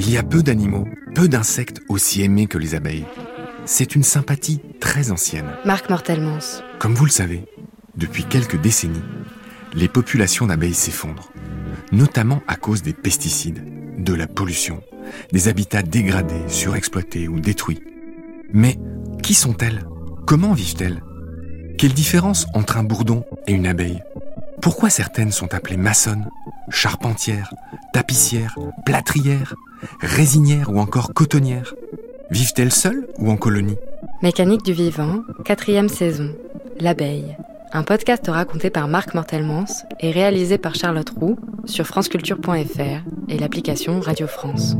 Il y a peu d'animaux, peu d'insectes aussi aimés que les abeilles. C'est une sympathie très ancienne. Marc Mortelmans. Comme vous le savez, depuis quelques décennies, les populations d'abeilles s'effondrent, notamment à cause des pesticides, de la pollution, des habitats dégradés, surexploités ou détruits. Mais qui sont-elles? Comment vivent-elles? Quelle différence entre un bourdon et une abeille? Pourquoi certaines sont appelées maçonnes, charpentières, tapissières, plâtrières, résinières ou encore cotonnières Vivent-elles seules ou en colonie? Mécanique du vivant, quatrième saison. L'abeille. Un podcast raconté par Marc Mortelmans et réalisé par Charlotte Roux sur franceculture.fr et l'application Radio France.